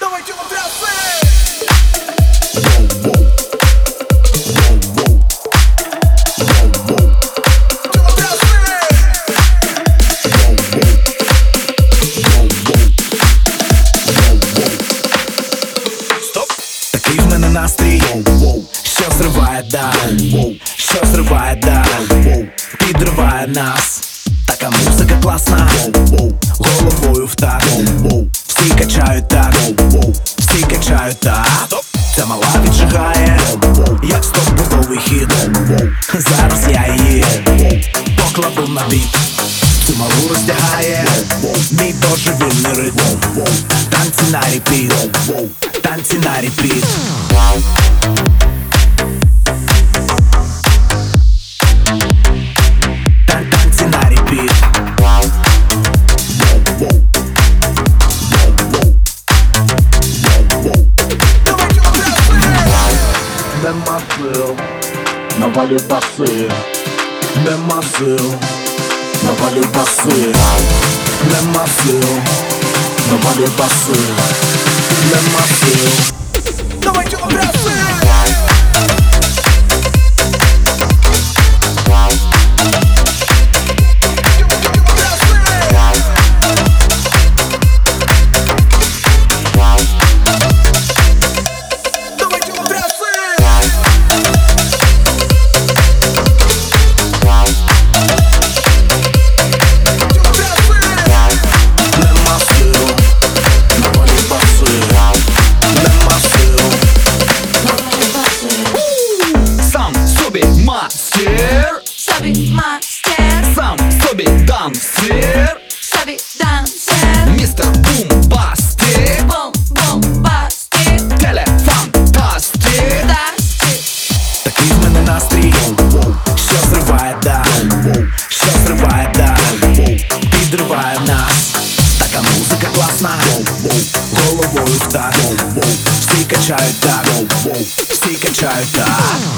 Давайте матрасы! Такий в мене настрій, що зриває дах, що зриває дах, підриває нас. Така музика класна, головою в такт Всі качають так, всі качають так. Ця мала віджигає, як стопудовий хід. Зараз я її покладу на біт. Цю малу роздягає, мій божевільний ритм. Танці на репіт, танці на репіт Même ma soeur n'a pas le passé. Même ma soeur n'a pas le passé. Même ma soeur n'a pas le passé. Même ma soeur. Сам собі дамсер собі дансер, Містер Бумбастик бом бом бастик, Телефантастик дастик, Такий в мене настрій, що зриває дах, що зриває дах, підриває нас. Така музика класна, головою в такт Всі качають так, всі качають так